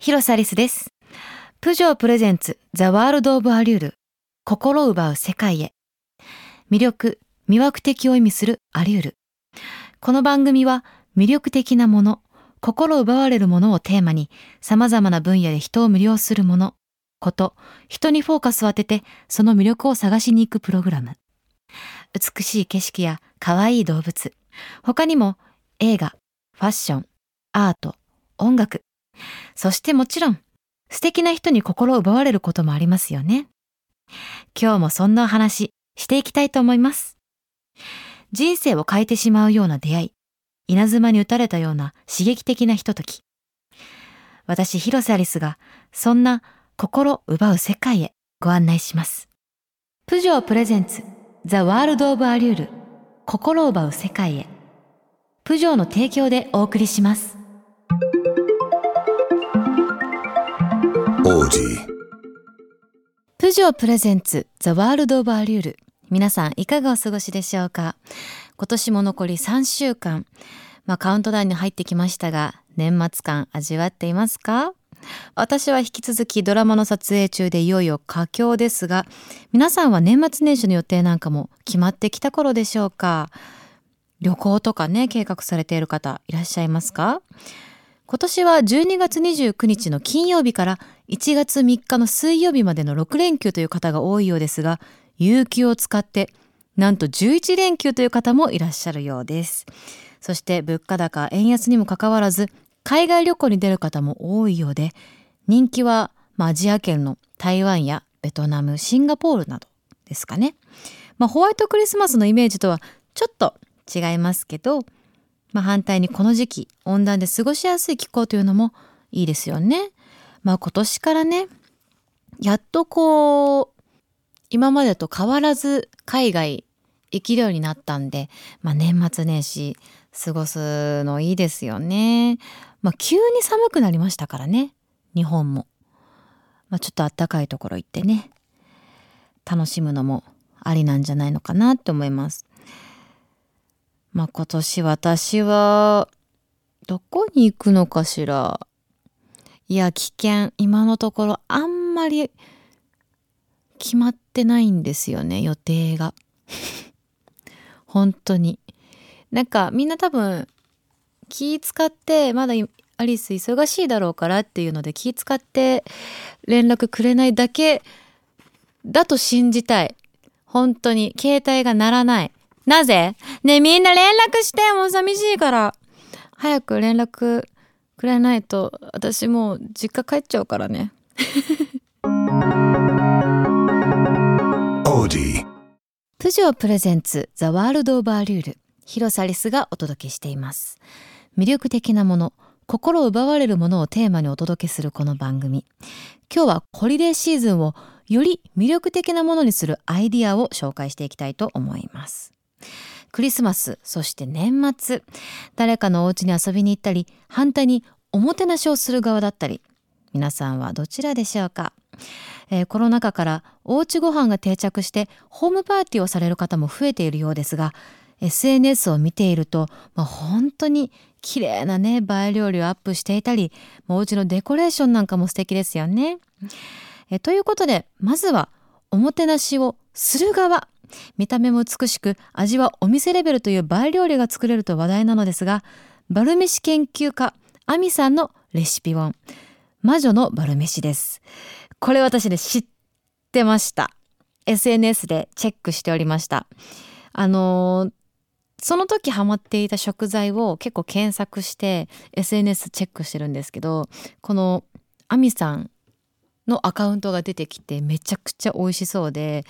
広瀬アリスです。プジョープレゼンツザワールドオブアリュール心奪う世界へ。魅力魅惑的を意味するアリュールこの番組は魅力的なもの心奪われるものをテーマに様々な分野で人を魅了するもの。こと人にフォーカスを当ててその魅力を探しに行くプログラム。美しい景色や可愛い動物。他にも映画ファッションアート音楽そしてもちろん素敵な人に心を奪われることもありますよね。今日もそんなお話していきたいと思います。人生を変えてしまうような出会い、稲妻に打たれたような刺激的なひととき。私、広瀬アリスがそんな心奪う世界へご案内します。プジョープレゼンツザワールドオブアリュール心奪う世界へ。プジョーの提供でお送りします。Audi. プジョープレゼンツザワールドオブアリュール皆さんいかがお過ごしでしょうか？今年も残り3週間。まあカウントダウンに入ってきましたが年末感味わっていますか？私は引き続きドラマの撮影中でいよいよ佳境ですが皆さんは年末年始の予定なんかも決まってきた頃でしょうか？旅行とかね計画されている方いらっしゃいますか？今年は12月29日の金曜日から1月3日の水曜日までの6連休という方が多いようですが有給を使ってなんと11連休という方もいらっしゃるようです。そして物価高円安にもかかわらず海外旅行に出る方も多いようで人気は、まあ、アジア圏の台湾やベトナムシンガポールなどですかね、まあ、ホワイトクリスマスのイメージとはちょっと違いますけどまあ、反対にこの時期温暖で過ごしやすい気候というのもいいですよね。まあ今年からねやっとこう今までと変わらず海外行けるようになったんで、まあ、年末年始過ごすのいいですよね。まあ急に寒くなりましたからね日本も。まあ、ちょっと暖かいところ行ってね楽しむのもありなんじゃないのかなって思います。まあ今年私はどこに行くのかしら。いや危険。今のところあんまり決まってないんですよね予定が。本当に。なんかみんな多分気使ってまだアリス忙しいだろうからっていうので気使って連絡くれないだけだと信じたい。本当に。携帯が鳴らない。なぜ？ねえみんな連絡してもう寂しいから。早く連絡くれないと私もう実家帰っちゃうからね. プジョープレゼンツザワールドオブアリュール。広瀬アリスがお届けしています。魅力的なもの心を奪われるものをテーマにお届けするこの番組。今日はホリデーシーズンをより魅力的なものにするアイディアを紹介していきたいと思いますクリスマスそして年末。誰かのお家に遊びに行ったり反対におもてなしをする側だったり。皆さんはどちらでしょうか、えーコロナ禍からおうちご飯が定着してホームパーティーをされる方も増えているようですが SNS を見ていると、まあ、本当に綺麗なね映え料理をアップしていたりお家のデコレーションなんかも素敵ですよね。えということでまずはおもてなしをする側見た目も美しく味はお店レベルという映え料理が作れると話題なのですがバル飯研究家アミさんのレシピ本魔女のバル飯です。これ私ね知ってました。SNS でチェックしておりました。あのーその時ハマっていた食材を結構検索して SNS チェックしてるんですけどこのアミさんのアカウントが出てきてめちゃくちゃ美味しそうで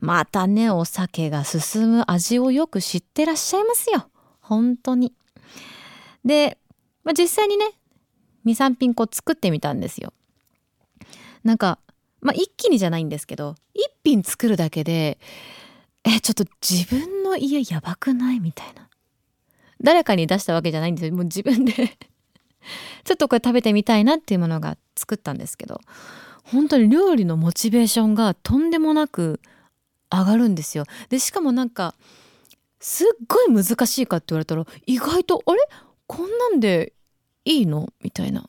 またねお酒が進む味をよく知ってらっしゃいますよ。本当に。で、まあ、実際にね23品こう作ってみたんですよ。なんかまあ一気にじゃないんですけど一品作るだけでえちょっと自分の家やばくない？みたいな。誰かに出したわけじゃないんですよ。もう自分で。ちょっとこれ食べてみたいなっていうものが作ったんですけど本当に料理のモチベーションがとんでもなく上がるんですよ。でしかもなんかすっごい難しいかって言われたら意外とあれ？こんなんでいいの？みたいな。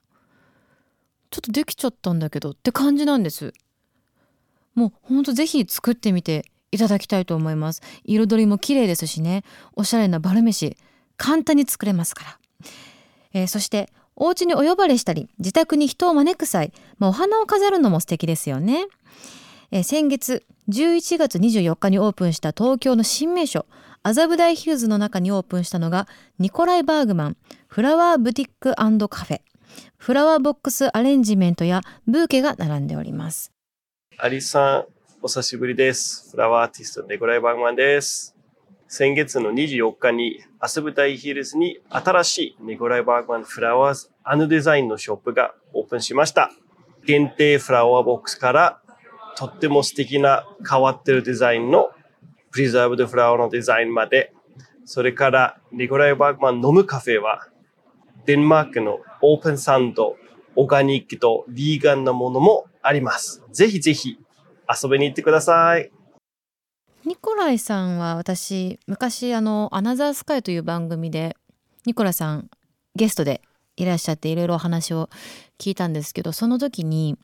ちょっとできちゃったんだけどって感じなんです。もうほんとぜひ作ってみていただきたいと思います。彩りも綺麗ですしね。おしゃれなバル飯簡単に作れますから、えー、そしてお家にお呼ばれしたり自宅に人を招く際、まあ、お花を飾るのも素敵ですよね、えー、先月11月24日にオープンした東京の新名所麻布台ヒルズの中にオープンしたのがニコライ・バーグマンフラワーブティックカフェ。フラワーボックスアレンジメントやブーケが並んでおります。アリさんお久しぶりです。フラワーアーティストニコライ・バーグマンです。先月の24日に麻布台ヒルズに新しいニコライ・バーグマンフラワーズデザインのショップがオープンしました。限定フラワーボックスからとっても素敵な変わってるデザインのプリザーブドフラワーのデザインまで、それからニコライ・バーグマン飲むカフェは、デンマークのオープンサンド、オーガニックとヴィーガンなものもあります。ぜひぜひ遊びに行ってください。ニコライさんは私、昔あの、アナザースカイという番組で、ニコラさんゲストでいらっしゃっていろいろお話を聞いたんですけど、その時に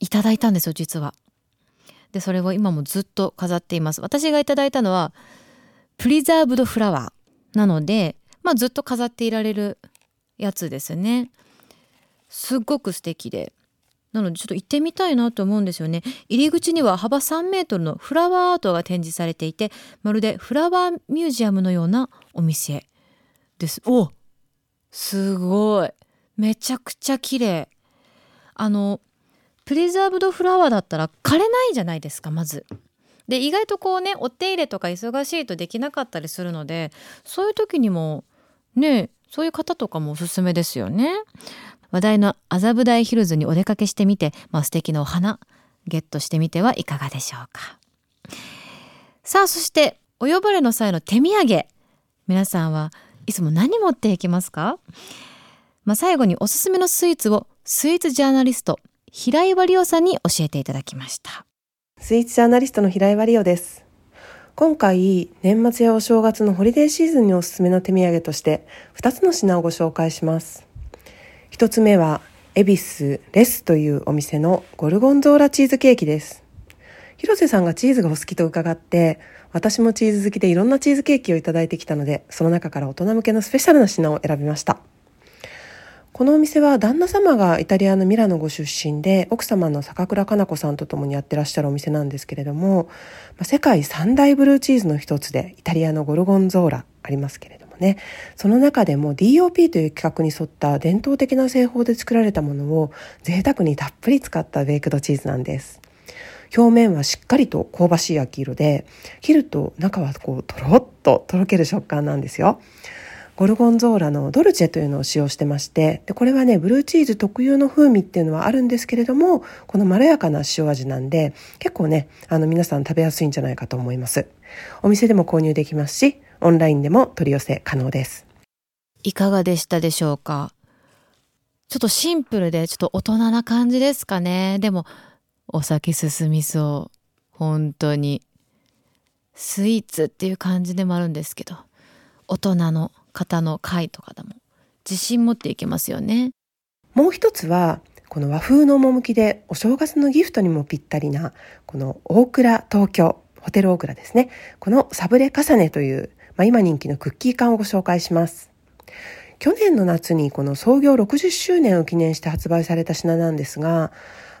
いただいたんですよ、実は。でそれを今もずっと飾っています。私がいただいたのはプリザーブドフラワーなので、まあ、ずっと飾っていられるやつですね。すっごく素敵で。なのでちょっと行ってみたいなと思うんですよね。入り口には幅3メートルのフラワーアートが展示されていてまるでフラワーミュージアムのようなお店です。おすごい。めちゃくちゃ綺麗。あのプリザーブドフラワーだったら枯れないじゃないですかまず。で意外とこうねお手入れとか忙しいとできなかったりするのでそういう時にもねそういう方とかもおすすめですよね。話題の麻布台ヒルズにお出かけしてみて、まあ、素敵なお花ゲットしてみてはいかがでしょうか。さあそしてお呼ばれの際の手土産皆さんはいつも何持っていきますか、まあ、最後におすすめのスイーツをスイーツジャーナリスト平岩理央さんに教えていただきました。スイーツジャーナリストの平岩理央です。今回年末やお正月のホリデーシーズンにおすすめの手土産として2つの品をご紹介します。1つ目は恵比寿レスというお店のゴルゴンゾーラチーズケーキです。広瀬さんがチーズがお好きと伺って私もチーズ好きでいろんなチーズケーキをいただいてきたのでその中から大人向けのスペシャルな品を選びました。このお店は旦那様がイタリアのミラノご出身で奥様の坂倉佳菜子さんと共にやってらっしゃるお店なんですけれども世界三大ブルーチーズの一つでイタリアのゴルゴンゾーラありますけれどもね。その中でも DOP という企画に沿った伝統的な製法で作られたものを贅沢にたっぷり使ったベイクドチーズなんです。表面はしっかりと香ばしい焼き色で切ると中はこうとろっととろける食感なんですよ。ゴルゴンゾーラのドルチェというのを使用してましてでこれはねブルーチーズ特有の風味っていうのはあるんですけれどもこのまろやかな塩味なんで結構ねあの皆さん食べやすいんじゃないかと思います。お店でも購入できますしオンラインでも取り寄せ可能です。いかがでしたでしょうか？ちょっとシンプルでちょっと大人な感じですかね。でもお酒進みそう。本当に。スイーツっていう感じでもあるんですけど。大人の方の会とかでも自信持っていけますよね。もう一つはこの和風の趣でお正月のギフトにもぴったりなこの大倉東京ホテル大倉ですねこのサブレ重ねという、まあ、今人気のクッキー缶をご紹介します去年の夏にこの創業60周年を記念して発売された品なんですが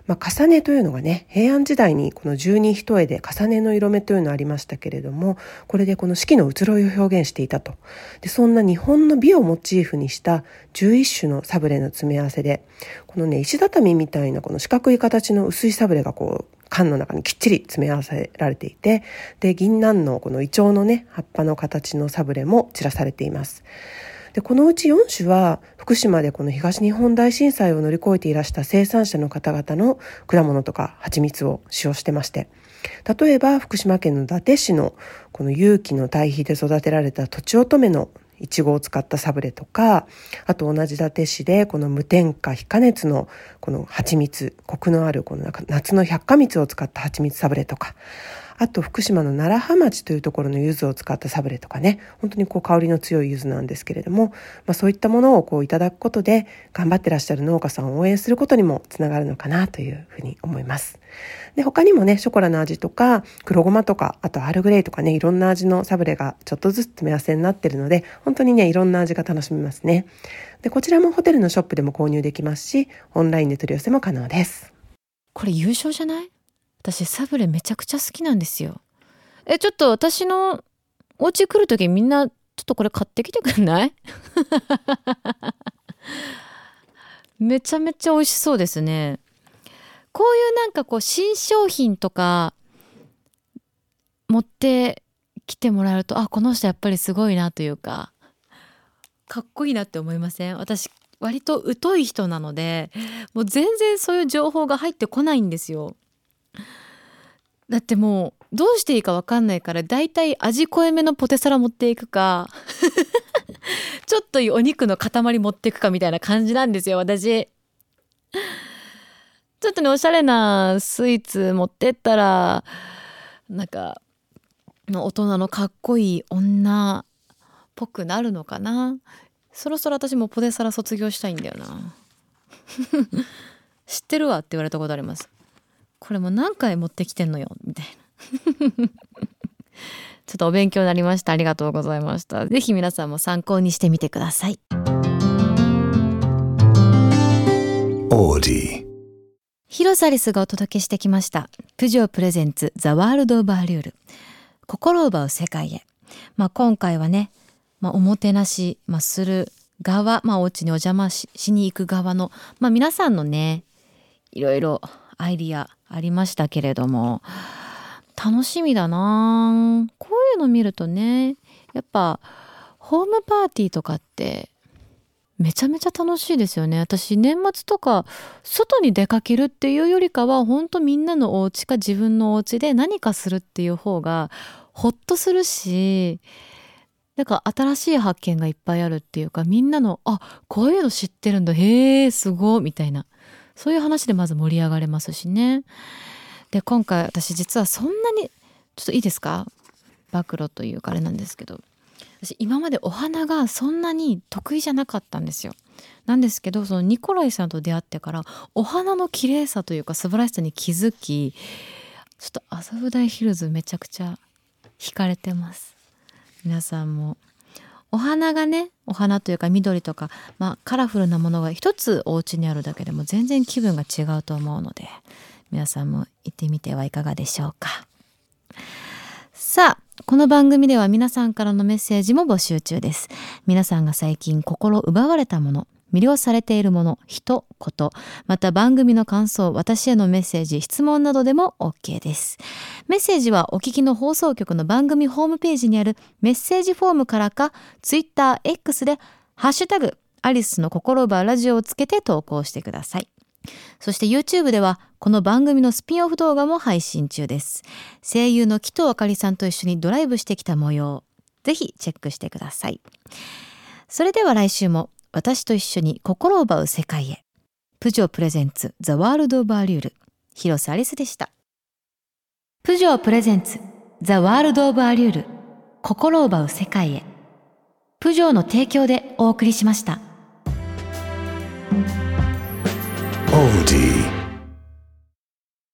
まあ、重ねというのがね平安時代にこの十二一重で重ねの色目というのがありましたけれどもこれでこの四季の移ろいを表現していたとでそんな日本の美をモチーフにした11種のサブレの詰め合わせでこのね石畳みたいなこの四角い形の薄いサブレがこう缶の中にきっちり詰め合わせられていてで銀杏のこのイチョウのね葉っぱの形のサブレも散らされています。でこのうち4種は福島でこの東日本大震災を乗り越えていらした生産者の方々の果物とか蜂蜜を使用してまして例えば福島県の伊達市のこの有機の堆肥で育てられたとちおとめのいちごを使ったサブレとか、あと同じ伊達市でこの無添加非加熱のこの蜂蜜、コクのあるこの夏の百花蜜を使った蜂蜜サブレとか、あと福島の楢葉町というところの柚子を使ったサブレとかね本当にこう香りの強い柚子なんですけれども、まあ、そういったものをこういただくことで頑張ってらっしゃる農家さんを応援することにもつながるのかなというふうに思います。で他にもねショコラの味とか黒ごまとかあとアールグレイとかねいろんな味のサブレがちょっとずつ詰め合わせになってるので本当にねいろんな味が楽しめますね。でこちらもホテルのショップでも購入できますしオンラインで取り寄せも可能です。これ優勝じゃない？私サブレめちゃくちゃ好きなんですよ。えちょっと私のお家来る時みんなちょっとこれ買ってきてくんない？めちゃめちゃ美味しそうですね。こういうなんかこう新商品とか持ってきてもらえるとあこの人やっぱりすごいなというかかっこいいなって思いません？私割と疎い人なのでもう全然そういう情報が入ってこないんですよ。だってもうどうしていいか分かんないからだいたい味濃いめのポテサラ持っていくか ちょっとお肉の塊持っていくかみたいな感じなんですよ私。ちょっとねおしゃれなスイーツ持ってったらなんか大人のかっこいい女っぽくなるのかな。そろそろ私もポテサラ卒業したいんだよな。知ってるわって言われたことあります。これも何回持ってきてんのよみたいな。ちょっとお勉強になりました。ありがとうございました。是非皆さんも参考にしてみてください。広サリスがお届けしてきました。プジョープレゼンツザワールドオブアリュール。心を奪う世界へ。まあ今回はねまあ、おもてなし、まあ、する側、まあ、お家にお邪魔しに行く側の、まあ、皆さんのねいろいろアイディアありましたけれども楽しみだな。こういうの見るとねやっぱホームパーティーとかってめちゃめちゃ楽しいですよね。私年末とか外に出かけるっていうよりかはほんとみんなのお家か自分のお家で何かするっていう方がほっとするしなんか新しい発見がいっぱいあるっていうかみんなのあこういうの知ってるんだ。へえすごいみたいな。そういう話でまず盛り上がれますしね。で今回私実はそんなにちょっといいですか？暴露というかあれなんですけど。私今までお花がそんなに得意じゃなかったんですよ。なんですけどそのニコライさんと出会ってからお花の綺麗さというか素晴らしさに気づきちょっと麻布台ヒルズめちゃくちゃ惹かれてます。皆さんも。お花がねお花というか緑とか、まあ、カラフルなものが一つお家にあるだけでも全然気分が違うと思うので皆さんも行ってみてはいかがでしょうか。さあこの番組では皆さんからのメッセージも募集中です。皆さんが最近心奪われたもの魅了されているもの、人、こと、また番組の感想、私へのメッセージ、質問などでも OK です。メッセージはお聞きの放送局の番組ホームページにあるメッセージフォームからか、Twitter、X で、ハッシュタグ、アリスの心奪ラジオをつけて投稿してください。そして YouTube ではこの番組のスピンオフ動画も配信中です。声優の紀藤あかりさんと一緒にドライブしてきた模様、ぜひチェックしてください。それでは来週も私と一緒に心を奪う世界へ。プジョープレゼンツザワールドオブアリュール広瀬アリスでした。プジョープレゼンツザワールドオブアリュール心を奪う世界へ。プジョーの提供でお送りしました。オーディ